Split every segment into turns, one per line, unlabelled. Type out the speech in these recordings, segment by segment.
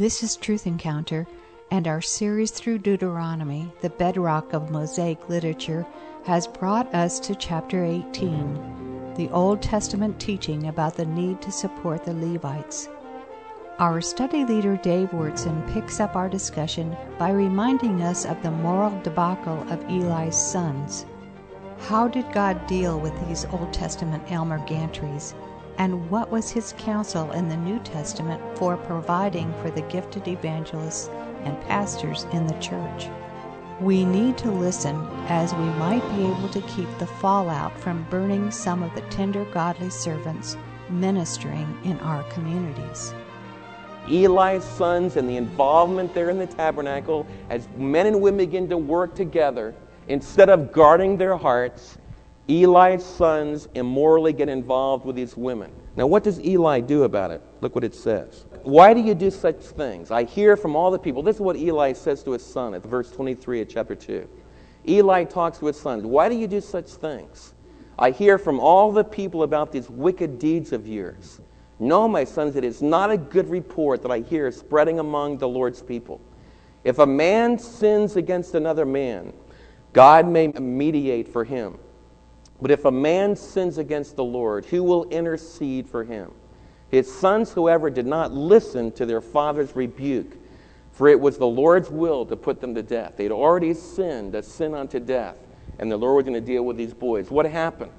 This is Truth Encounter, and our series through Deuteronomy, the bedrock of Mosaic literature, has brought us to chapter 18, the Old Testament teaching about the need to support the Levites. Our study leader Dave Wyrtzen picks up our discussion by reminding us of the moral debacle of Eli's sons. How did God deal with these Old Testament Elmer Gantries? And what was his counsel in the New Testament for providing for the gifted evangelists and pastors in the church? We need to listen as we might be able to keep the fallout from burning some of the tender godly servants ministering in our communities.
Eli's sons and the involvement there in the tabernacle as men and women begin to work together, instead of guarding their hearts, Eli's sons immorally get involved with these women. Now, what does Eli do about it? Look what it says. Why do you do such things? I hear from all the people. This is what Eli says to his son at verse 23 of chapter 2. Eli talks to his sons. Why do you do such things? I hear from all the people about these wicked deeds of yours. No, my sons, it is not a good report that I hear spreading among the Lord's people. If a man sins against another man, God may mediate for him. But if a man sins against the Lord, who will intercede for him? His sons, however, did not listen to their father's rebuke, for it was the Lord's will to put them to death. They'd already sinned a sin unto death, and the Lord was going to deal with these boys. What happened?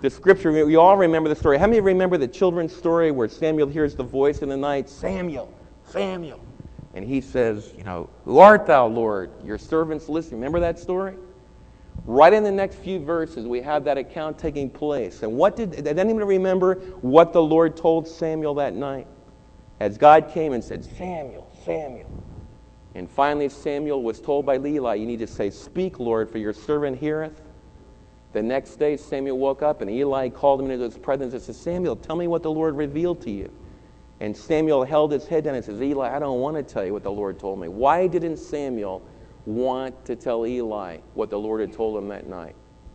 The scripture, we all remember the story. How many remember the children's story where Samuel hears the voice in the night, Samuel, Samuel? And he says, You know, who art thou, Lord? Your servants listen. Remember that story? Right in the next few verses, we have that account taking place. And what did, did anyone remember what the Lord told Samuel that night? As God came and said, Samuel, Samuel. And finally, Samuel was told by Eli, You need to say, Speak, Lord, for your servant heareth. The next day, Samuel woke up and Eli called him into his presence and said, Samuel, tell me what the Lord revealed to you. And Samuel held his head down and says, Eli, I don't want to tell you what the Lord told me. Why didn't Samuel want to tell Eli what the Lord had told him that night.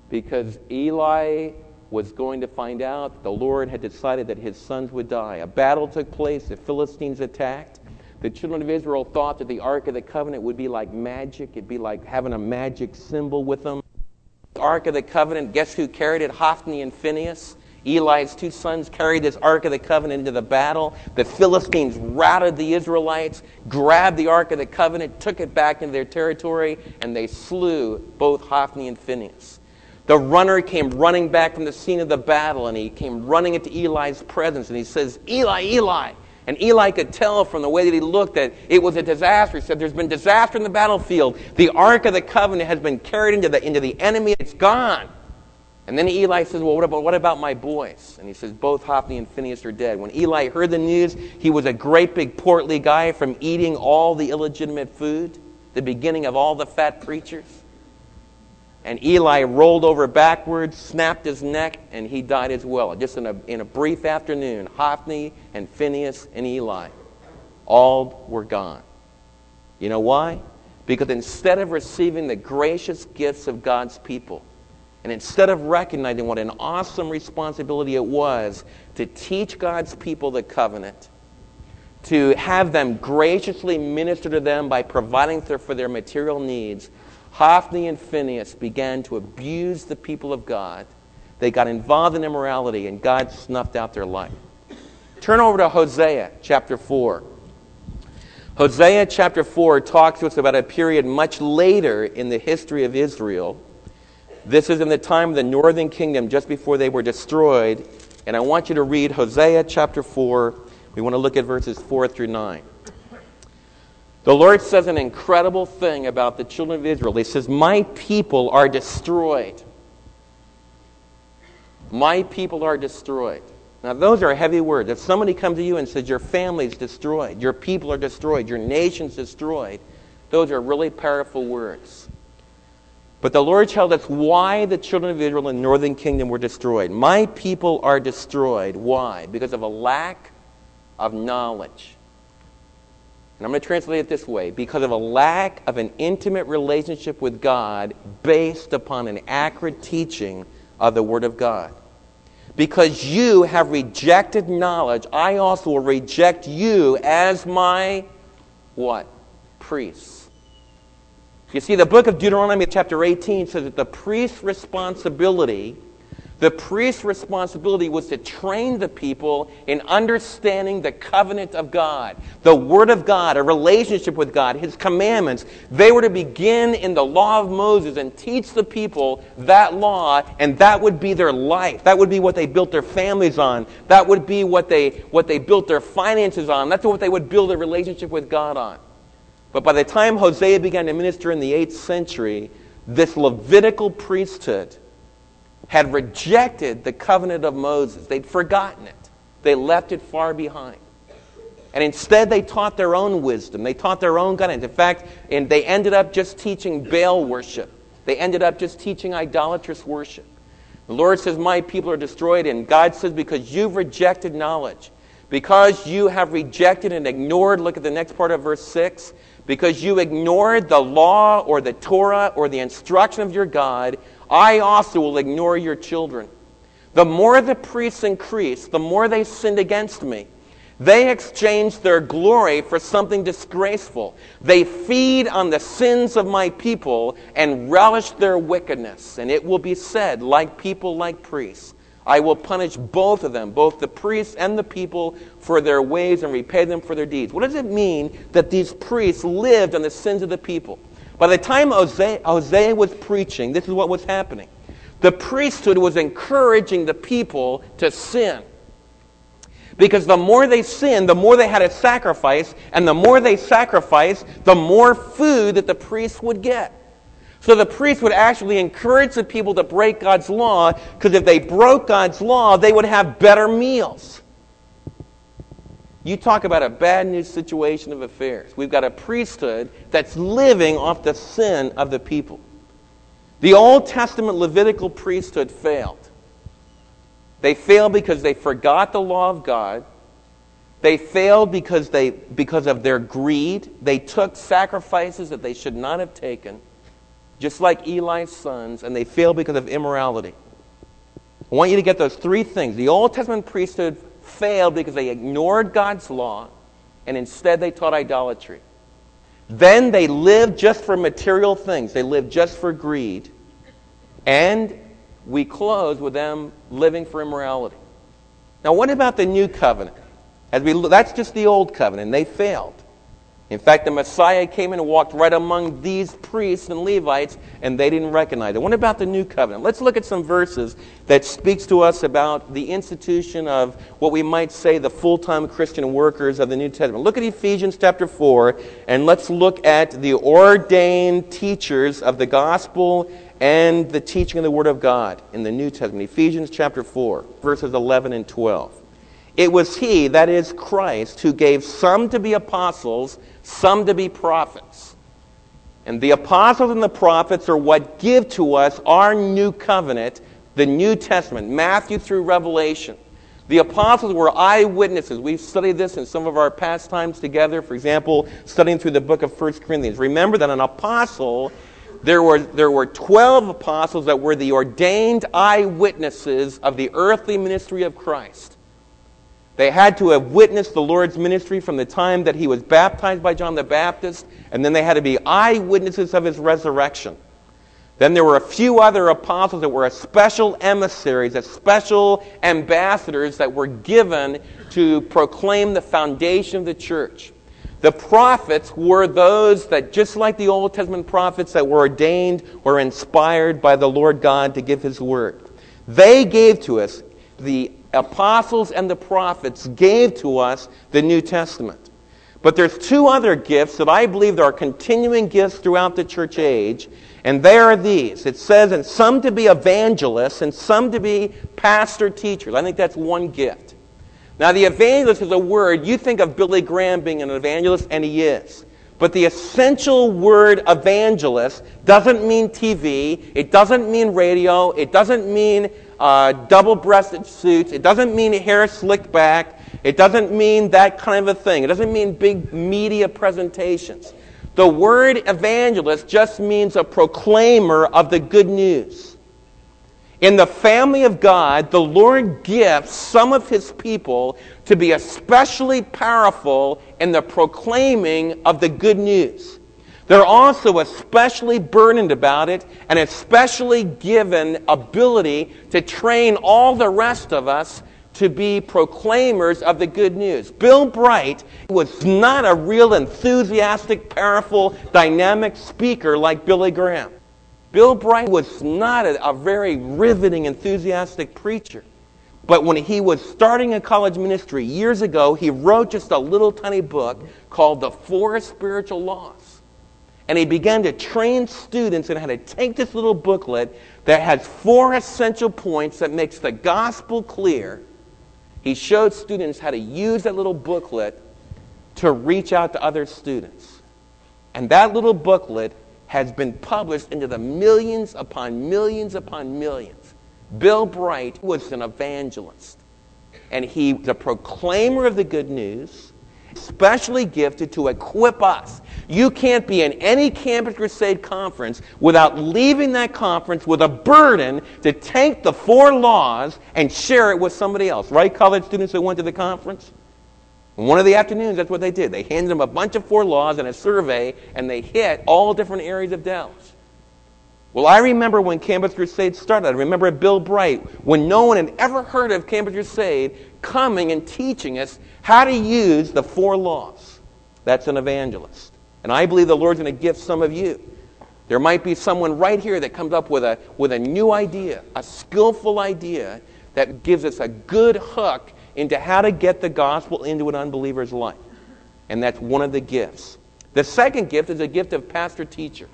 Because Eli was going to find out that the Lord had decided that his sons would die. A battle took place, the Philistines attacked. The children of Israel thought that the Ark of the Covenant would be like magic, it'd be like having a magic symbol with them. The Ark of the Covenant, guess who carried it? Hophni and Phinehas. Eli's two sons carried this Ark of the Covenant into the battle. The Philistines routed the Israelites, grabbed the Ark of the Covenant, took it back into their territory, and they slew both Hophni and Phinehas. The runner came running back from the scene of the battle, and he came running into Eli's presence, and he says, Eli, Eli. And Eli could tell from the way that he looked that it was a disaster. He said, There's been disaster in the battlefield. The Ark of the Covenant has been carried into the, into the enemy. It's gone. And then Eli says, Well, what about, what about my boys? And he says, Both Hophni and Phinehas are dead. When Eli heard the news, he was a great big portly guy from eating all the illegitimate food, the beginning of all the fat preachers. And Eli rolled over backwards, snapped his neck, and he died as well. Just in a, in a brief afternoon, Hophni and Phinehas and Eli all were gone. You know why? Because instead of receiving the gracious gifts of God's people, and instead of recognizing what an awesome responsibility it was to teach God's people the covenant, to have them graciously minister to them by providing for their material needs, Hophni and Phinehas began to abuse the people of God. They got involved in immorality, and God snuffed out their life. Turn over to Hosea chapter 4. Hosea chapter 4 talks to us about a period much later in the history of Israel this is in the time of the northern kingdom, just before they were destroyed. And I want you to read Hosea chapter 4. We want to look at verses 4 through 9. The Lord says an incredible thing about the children of Israel. He says, My people are destroyed. My people are destroyed. Now, those are heavy words. If somebody comes to you and says, Your family's destroyed, your people are destroyed, your nation's destroyed, those are really powerful words. But the Lord tells us why the children of Israel in the northern kingdom were destroyed. My people are destroyed. Why? Because of a lack of knowledge. And I'm going to translate it this way because of a lack of an intimate relationship with God based upon an accurate teaching of the Word of God. Because you have rejected knowledge, I also will reject you as my what? Priests. You see, the book of Deuteronomy, chapter 18, says that the priest's responsibility the priest's responsibility was to train the people in understanding the covenant of God, the Word of God, a relationship with God, His commandments. They were to begin in the law of Moses and teach the people that law, and that would be their life. That would be what they built their families on. That would be what they, what they built their finances on. That's what they would build a relationship with God on. But by the time Hosea began to minister in the 8th century, this Levitical priesthood, had rejected the covenant of Moses. They'd forgotten it, they left it far behind. And instead, they taught their own wisdom. They taught their own guidance. In fact, and they ended up just teaching Baal worship. They ended up just teaching idolatrous worship. The Lord says, My people are destroyed. And God says, Because you've rejected knowledge, because you have rejected and ignored, look at the next part of verse 6, because you ignored the law or the Torah or the instruction of your God, I also will ignore your children. The more the priests increased, the more they sinned against me. They exchanged their glory for something disgraceful. They feed on the sins of my people and relish their wickedness. And it will be said, like people, like priests, I will punish both of them, both the priests and the people, for their ways and repay them for their deeds. What does it mean that these priests lived on the sins of the people? By the time Hosea, was preaching, this is what was happening. The priesthood was encouraging the people to sin. Because the more they sinned, the more they had to sacrifice, and the more they sacrificed, the more food that the priests would get. So the priests would actually encourage the people to break God's law, because if they broke God's law, they would have better meals. You talk about a bad news situation of affairs. We've got a priesthood that's living off the sin of the people. The Old Testament Levitical priesthood failed. They failed because they forgot the law of God. They failed because, they, because of their greed. They took sacrifices that they should not have taken, just like Eli's sons, and they failed because of immorality. I want you to get those three things. The Old Testament priesthood failed because they ignored God's law and instead they taught idolatry. Then they lived just for material things, they lived just for greed. And we close with them living for immorality. Now, what about the new covenant? As we, that's just the old covenant. They failed. In fact, the Messiah came and walked right among these priests and Levites, and they didn't recognize it. What about the new covenant? Let's look at some verses that speaks to us about the institution of what we might say the full-time Christian workers of the New Testament. Look at Ephesians chapter 4, and let's look at the ordained teachers of the gospel and the teaching of the Word of God in the New Testament. Ephesians chapter 4, verses 11 and 12. It was He, that is Christ, who gave some to be apostles, some to be prophets. And the apostles and the prophets are what give to us our new covenant, the New Testament, Matthew through Revelation. The apostles were eyewitnesses. We've studied this in some of our past times together. For example, studying through the book of 1 Corinthians. Remember that an apostle, there were, there were 12 apostles that were the ordained eyewitnesses of the earthly ministry of Christ. They had to have witnessed the Lord's ministry from the time that he was baptized by John the Baptist, and then they had to be eyewitnesses of his resurrection. Then there were a few other apostles that were special emissaries, as special ambassadors that were given to proclaim the foundation of the church. The prophets were those that, just like the Old Testament prophets that were ordained, were inspired by the Lord God to give his word. They gave to us the apostles and the prophets gave to us the New Testament. But there's two other gifts that I believe are continuing gifts throughout the church age, and they are these. It says, and some to be evangelists and some to be pastor teachers. I think that's one gift. Now, the evangelist is a word, you think of Billy Graham being an evangelist, and he is. But the essential word evangelist doesn't mean TV, it doesn't mean radio, it doesn't mean uh, double breasted suits. It doesn't mean hair slicked back. It doesn't mean that kind of a thing. It doesn't mean big media presentations. The word evangelist just means a proclaimer of the good news. In the family of God, the Lord gifts some of his people to be especially powerful in the proclaiming of the good news. They're also especially burdened about it and especially given ability to train all the rest of us to be proclaimers of the good news. Bill Bright was not a real enthusiastic, powerful, dynamic speaker like Billy Graham. Bill Bright was not a, a, very riveting, enthusiastic preacher. But when he was starting a college ministry years ago, he wrote just a little tiny book called The Four Spiritual Laws. And he began to train students in how to take this little booklet that has four essential points that makes the gospel clear. He showed students how to use that little booklet to reach out to other students. And that little booklet has been published into the millions upon millions upon millions. Bill Bright was an evangelist, and he was a proclaimer of the good news, specially gifted to equip us. You can't be in any Campus Crusade conference without leaving that conference with a burden to take the four laws and share it with somebody else. Right, college students that went to the conference? One of the afternoons, that's what they did. They handed them a bunch of four laws and a survey, and they hit all different areas of Dallas. Well, I remember when Campus Crusade started. I remember Bill Bright, when no one had ever heard of Campus Crusade, coming and teaching us how to use the four laws. That's an evangelist. And I believe the Lord's going to gift some of you. There might be someone right here that comes up with a, with a new idea, a skillful idea that gives us a good hook into how to get the gospel into an unbeliever's life. And that's one of the gifts. The second gift is a gift of pastor teacher.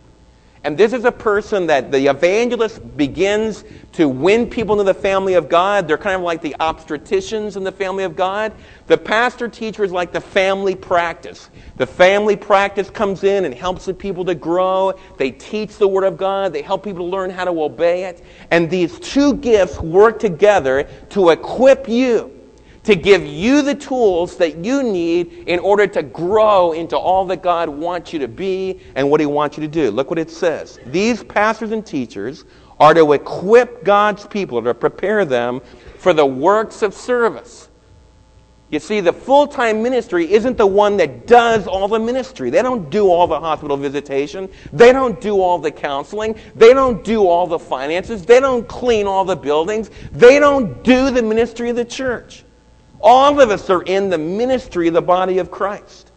And this is a person that the evangelist begins to win people into the family of God. They're kind of like the obstetricians in the family of God. The pastor teacher is like the family practice. The family practice comes in and helps the people to grow. They teach the Word of God. They help people to learn how to obey it. And these two gifts work together to equip you to give you the tools that you need in order to grow into all that God wants you to be and what He wants you to do. Look what it says. These pastors and teachers are to equip God's people, to prepare them for the works of service. You see, the full time ministry isn't the one that does all the ministry. They don't do all the hospital visitation. They don't do all the counseling. They don't do all the finances. They don't clean all the buildings. They don't do the ministry of the church. All of us are in the ministry of the body of Christ.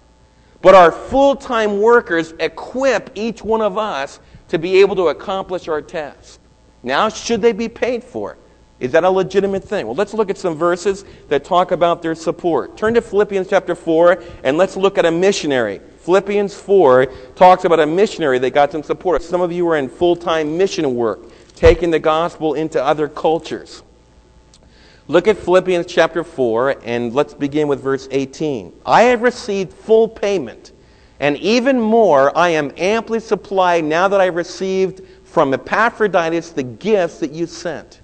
But our full time workers equip each one of us to be able to accomplish our task. Now, should they be paid for it? Is that a legitimate thing? Well, let's look at some verses that talk about their support. Turn to Philippians chapter 4 and let's look at a missionary. Philippians 4 talks about a missionary that got some support. Some of you are in full time mission work, taking the gospel into other cultures. Look at Philippians chapter 4, and let's begin with verse 18. I have received full payment, and even more, I am amply supplied now that I have received from Epaphroditus the gifts that you sent.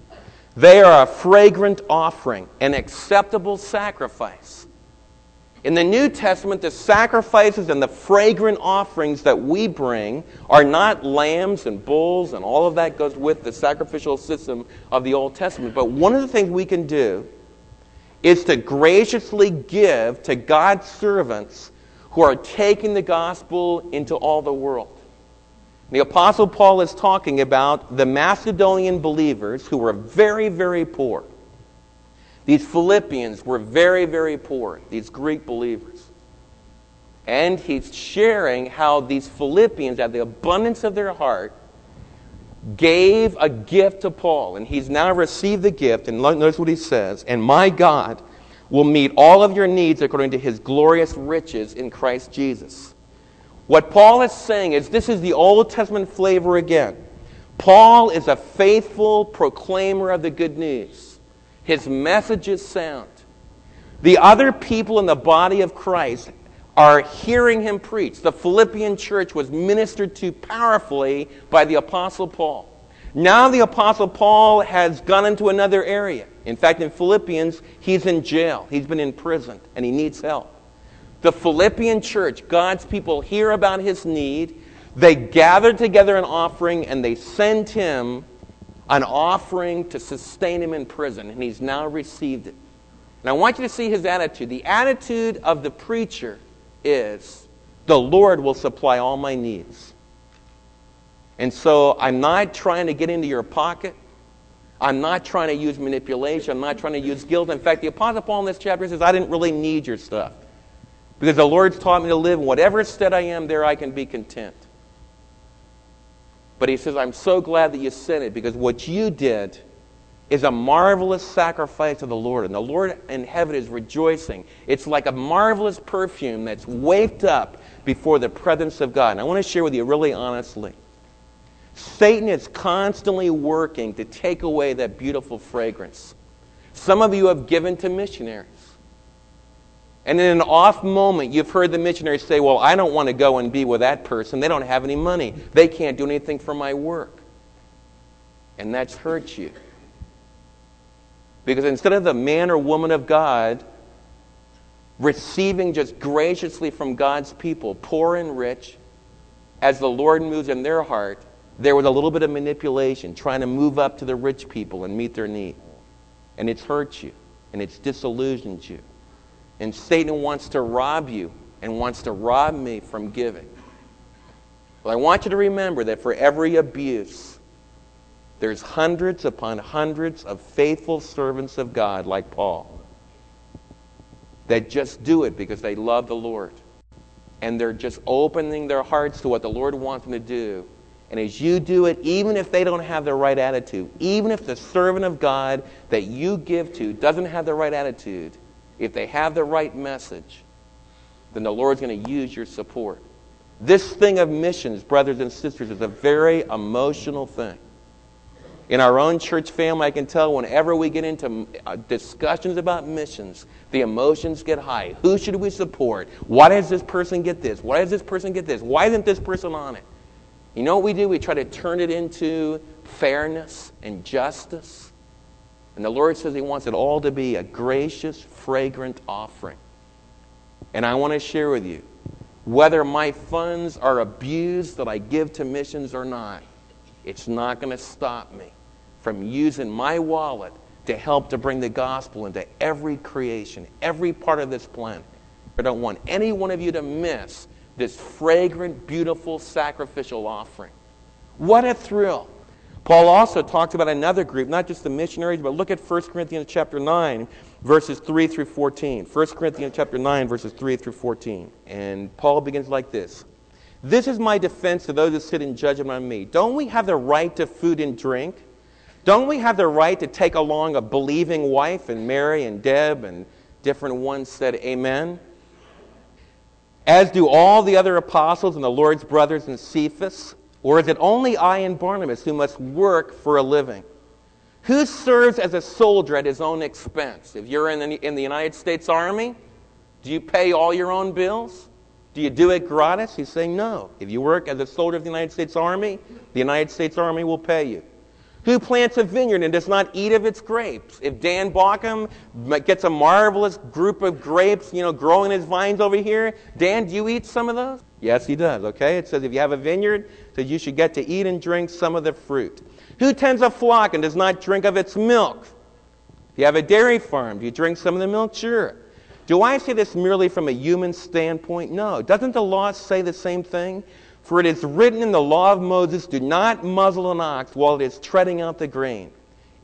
They are a fragrant offering, an acceptable sacrifice. In the New Testament, the sacrifices and the fragrant offerings that we bring are not lambs and bulls, and all of that goes with the sacrificial system of the Old Testament. But one of the things we can do is to graciously give to God's servants who are taking the gospel into all the world. The Apostle Paul is talking about the Macedonian believers who were very, very poor. These Philippians were very, very poor, these Greek believers. And he's sharing how these Philippians, out of the abundance of their heart, gave a gift to Paul. And he's now received the gift. And notice what he says And my God will meet all of your needs according to his glorious riches in Christ Jesus. What Paul is saying is this is the Old Testament flavor again. Paul is a faithful proclaimer of the good news. His message is sound. The other people in the body of Christ are hearing him preach. The Philippian church was ministered to powerfully by the Apostle Paul. Now the Apostle Paul has gone into another area. In fact, in Philippians, he's in jail. He's been imprisoned, and he needs help. The Philippian church, God's people, hear about his need. They gather together an offering, and they send him an offering to sustain him in prison, and he's now received it. And I want you to see his attitude. The attitude of the preacher is the Lord will supply all my needs. And so I'm not trying to get into your pocket. I'm not trying to use manipulation. I'm not trying to use guilt. In fact, the Apostle Paul in this chapter says, I didn't really need your stuff. Because the Lord's taught me to live in whatever state I am, there I can be content. But he says, I'm so glad that you sent it because what you did is a marvelous sacrifice to the Lord. And the Lord in heaven is rejoicing. It's like a marvelous perfume that's wafted up before the presence of God. And I want to share with you really honestly. Satan is constantly working to take away that beautiful fragrance. Some of you have given to missionaries. And in an off moment, you've heard the missionaries say, Well, I don't want to go and be with that person. They don't have any money. They can't do anything for my work. And that's hurt you. Because instead of the man or woman of God receiving just graciously from God's people, poor and rich, as the Lord moves in their heart, there was a little bit of manipulation, trying to move up to the rich people and meet their need. And it's hurt you, and it's disillusioned you. And Satan wants to rob you and wants to rob me from giving. Well, I want you to remember that for every abuse, there's hundreds upon hundreds of faithful servants of God like Paul that just do it because they love the Lord. And they're just opening their hearts to what the Lord wants them to do and as you do it, even if they don't have the right attitude, even if the servant of God that you give to doesn't have the right attitude, if they have the right message, then the Lord's going to use your support. This thing of missions, brothers and sisters, is a very emotional thing. In our own church family, I can tell whenever we get into uh, discussions about missions, the emotions get high. Who should we support? Why does this person get this? Why does this person get this? Why isn't this person on it? You know what we do? We try to turn it into fairness and justice. And the Lord says He wants it all to be a gracious, fragrant offering. And I want to share with you whether my funds are abused that I give to missions or not, it's not going to stop me from using my wallet to help to bring the gospel into every creation, every part of this planet. I don't want any one of you to miss this fragrant, beautiful sacrificial offering. What a thrill. Paul also talks about another group, not just the missionaries, but look at 1 Corinthians chapter 9, verses 3 through 14. 1 Corinthians chapter 9, verses 3 through 14. And Paul begins like this. This is my defense to those who sit in judgment on me. Don't we have the right to food and drink? Don't we have the right to take along a believing wife? And Mary and Deb and different ones said, Amen as do all the other apostles and the Lord's brothers and Cephas? Or is it only I and Barnabas who must work for a living? Who serves as a soldier at his own expense? If you're in the, in the United States Army, do you pay all your own bills? Do you do it gratis? He's saying no. If you work as a soldier of the United States Army, the United States Army will pay you. Who plants a vineyard and does not eat of its grapes? If Dan Bockham gets a marvelous group of grapes, you know, growing his vines over here, Dan, do you eat some of those? Yes, he does, okay? It says if you have a vineyard, it says you should get to eat and drink some of the fruit. Who tends a flock and does not drink of its milk? If you have a dairy farm, do you drink some of the milk? Sure. Do I say this merely from a human standpoint? No. Doesn't the law say the same thing? For it is written in the law of Moses, do not muzzle an ox while it is treading out the grain.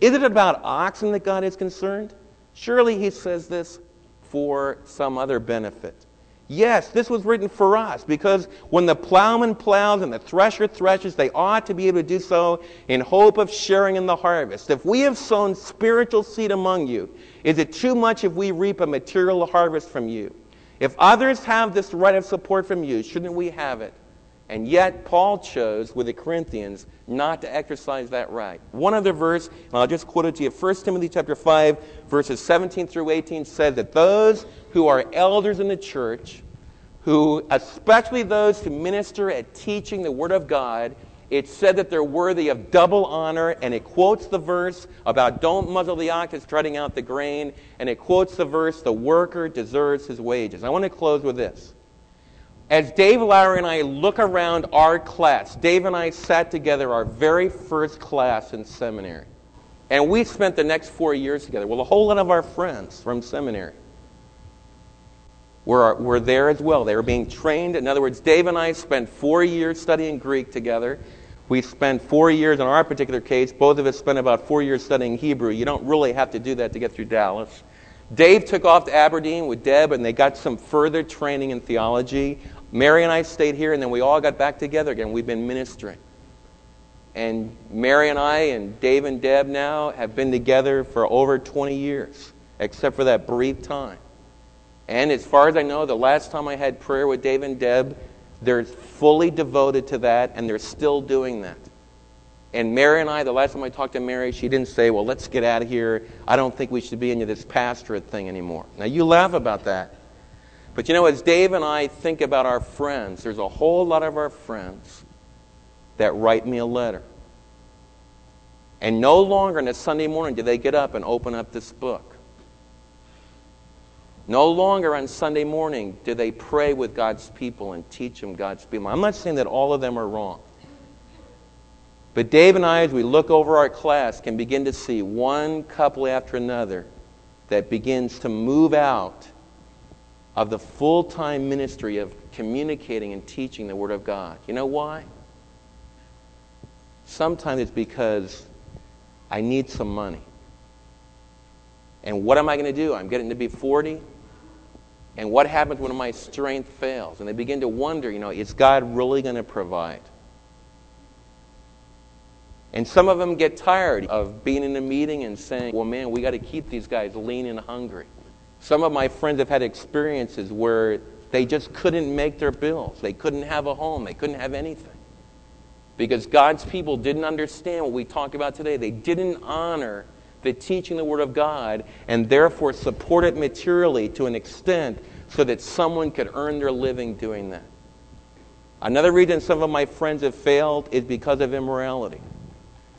Is it about oxen that God is concerned? Surely he says this for some other benefit. Yes, this was written for us because when the plowman plows and the thresher threshes, they ought to be able to do so in hope of sharing in the harvest. If we have sown spiritual seed among you, is it too much if we reap a material harvest from you? If others have this right of support from you, shouldn't we have it? And yet, Paul chose with the Corinthians not to exercise that right. One other verse, and I'll just quote it to you. 1 Timothy chapter 5, verses 17 through 18 said that those who are elders in the church, who, especially those who minister at teaching the Word of God, it said that they're worthy of double honor, and it quotes the verse about don't muzzle the ox that's treading out the grain, and it quotes the verse, the worker deserves his wages. I want to close with this. As Dave Lowry and I look around our class, Dave and I sat together our very first class in seminary. And we spent the next four years together. Well, a whole lot of our friends from seminary were, were there as well. They were being trained. In other words, Dave and I spent four years studying Greek together. We spent four years, in our particular case, both of us spent about four years studying Hebrew. You don't really have to do that to get through Dallas. Dave took off to Aberdeen with Deb, and they got some further training in theology. Mary and I stayed here, and then we all got back together again. We've been ministering. And Mary and I and Dave and Deb now have been together for over 20 years, except for that brief time. And as far as I know, the last time I had prayer with Dave and Deb, they're fully devoted to that, and they're still doing that. And Mary and I, the last time I talked to Mary, she didn't say, Well, let's get out of here. I don't think we should be into this pastorate thing anymore. Now, you laugh about that. But you know, as Dave and I think about our friends, there's a whole lot of our friends that write me a letter. And no longer on a Sunday morning do they get up and open up this book. No longer on Sunday morning do they pray with God's people and teach them God's people. I'm not saying that all of them are wrong. But Dave and I, as we look over our class, can begin to see one couple after another that begins to move out of the full time ministry of communicating and teaching the Word of God. You know why? Sometimes it's because I need some money. And what am I going to do? I'm getting to be 40. And what happens when my strength fails? And they begin to wonder, you know, is God really going to provide? And some of them get tired of being in a meeting and saying, well, man, we got to keep these guys lean and hungry. Some of my friends have had experiences where they just couldn't make their bills. They couldn't have a home. They couldn't have anything. Because God's people didn't understand what we talk about today. They didn't honor the teaching the Word of God and therefore support it materially to an extent so that someone could earn their living doing that. Another reason some of my friends have failed is because of immorality.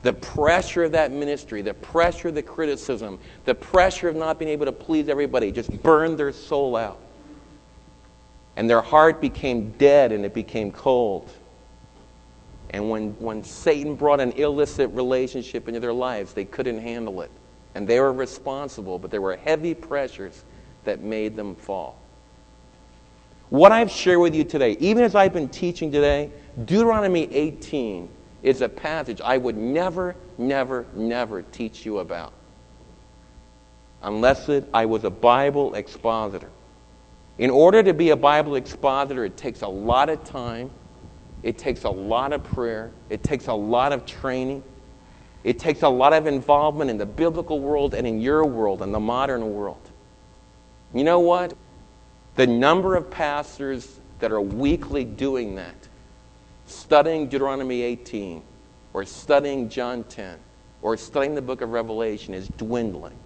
The pressure of that ministry, the pressure of the criticism, the pressure of not being able to please everybody just burned their soul out. And their heart became dead and it became cold. And when, when Satan brought an illicit relationship into their lives, they couldn't handle it. And they were responsible, but there were heavy pressures that made them fall. What I've shared with you today, even as I've been teaching today, Deuteronomy 18 is a passage I would never, never, never teach you about unless it, I was a Bible expositor. In order to be a Bible expositor, it takes a lot of time, it takes a lot of prayer, it takes a lot of training, it takes a lot of involvement in the biblical world and in your world and the modern world. You know what? The number of pastors that are weekly doing that studying Deuteronomy 18 or studying John 10 or studying the book of Revelation is dwindling.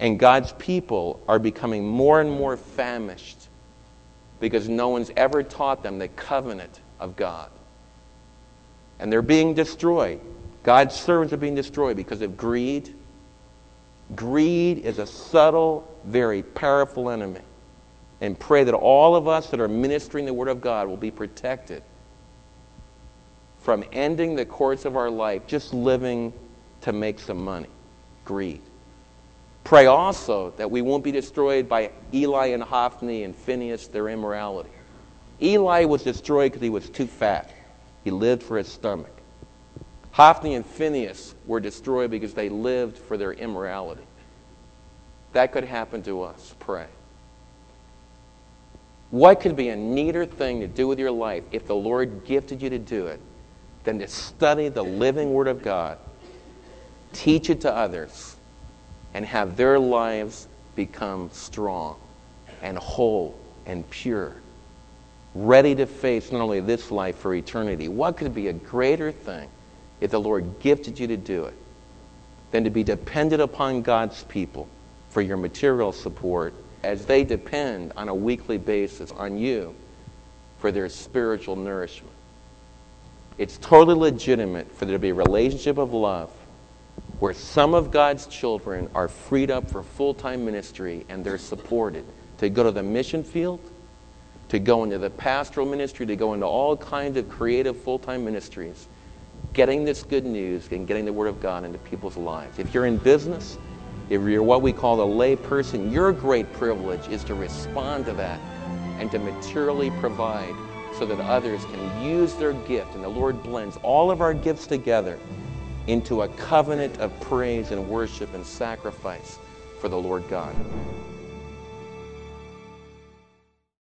And God's people are becoming more and more famished because no one's ever taught them the covenant of God. And they're being destroyed. God's servants are being destroyed because of greed. Greed is a subtle, very powerful enemy and pray that all of us that are ministering the Word of God will be protected from ending the course of our life just living to make some money. Greed. Pray also that we won't be destroyed by Eli and Hophni and Phinehas, their immorality. Eli was destroyed because he was too fat. He lived for his stomach. Hophni and Phinehas were destroyed because they lived for their immorality. That could happen to us. Pray. What could be a neater thing to do with your life if the Lord gifted you to do it than to study the living Word of God, teach it to others, and have their lives become strong and whole and pure, ready to face not only this life for eternity? What could be a greater thing if the Lord gifted you to do it than to be dependent upon God's people for your material support? As they depend on a weekly basis on you for their spiritual nourishment. It's totally legitimate for there to be a relationship of love where some of God's children are freed up for full time ministry and they're supported to go to the mission field to go into the pastoral ministry, to go into all kinds of creative full time ministries, getting this good news and getting the Word of God into people's lives. If you're in business, if you're what we call a lay person, your great privilege is to respond to that and to materially provide so that others can use their gift. And the Lord blends all of our gifts together into a covenant of praise and worship and sacrifice for the Lord God.